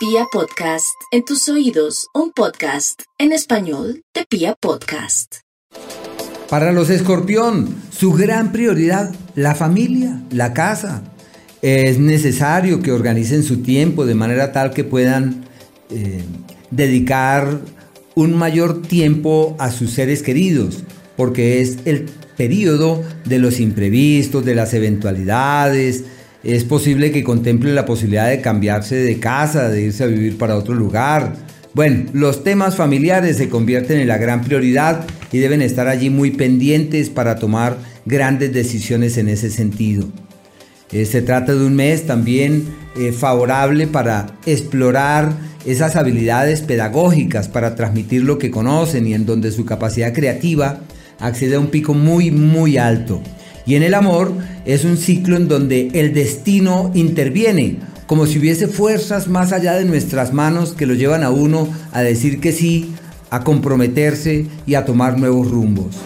Pia Podcast, en tus oídos, un podcast en español de Pia Podcast. Para los escorpión, su gran prioridad, la familia, la casa. Es necesario que organicen su tiempo de manera tal que puedan eh, dedicar un mayor tiempo a sus seres queridos, porque es el periodo de los imprevistos, de las eventualidades, es posible que contemple la posibilidad de cambiarse de casa, de irse a vivir para otro lugar. Bueno, los temas familiares se convierten en la gran prioridad y deben estar allí muy pendientes para tomar grandes decisiones en ese sentido. Eh, se trata de un mes también eh, favorable para explorar esas habilidades pedagógicas, para transmitir lo que conocen y en donde su capacidad creativa accede a un pico muy, muy alto. Y en el amor es un ciclo en donde el destino interviene, como si hubiese fuerzas más allá de nuestras manos que lo llevan a uno a decir que sí, a comprometerse y a tomar nuevos rumbos.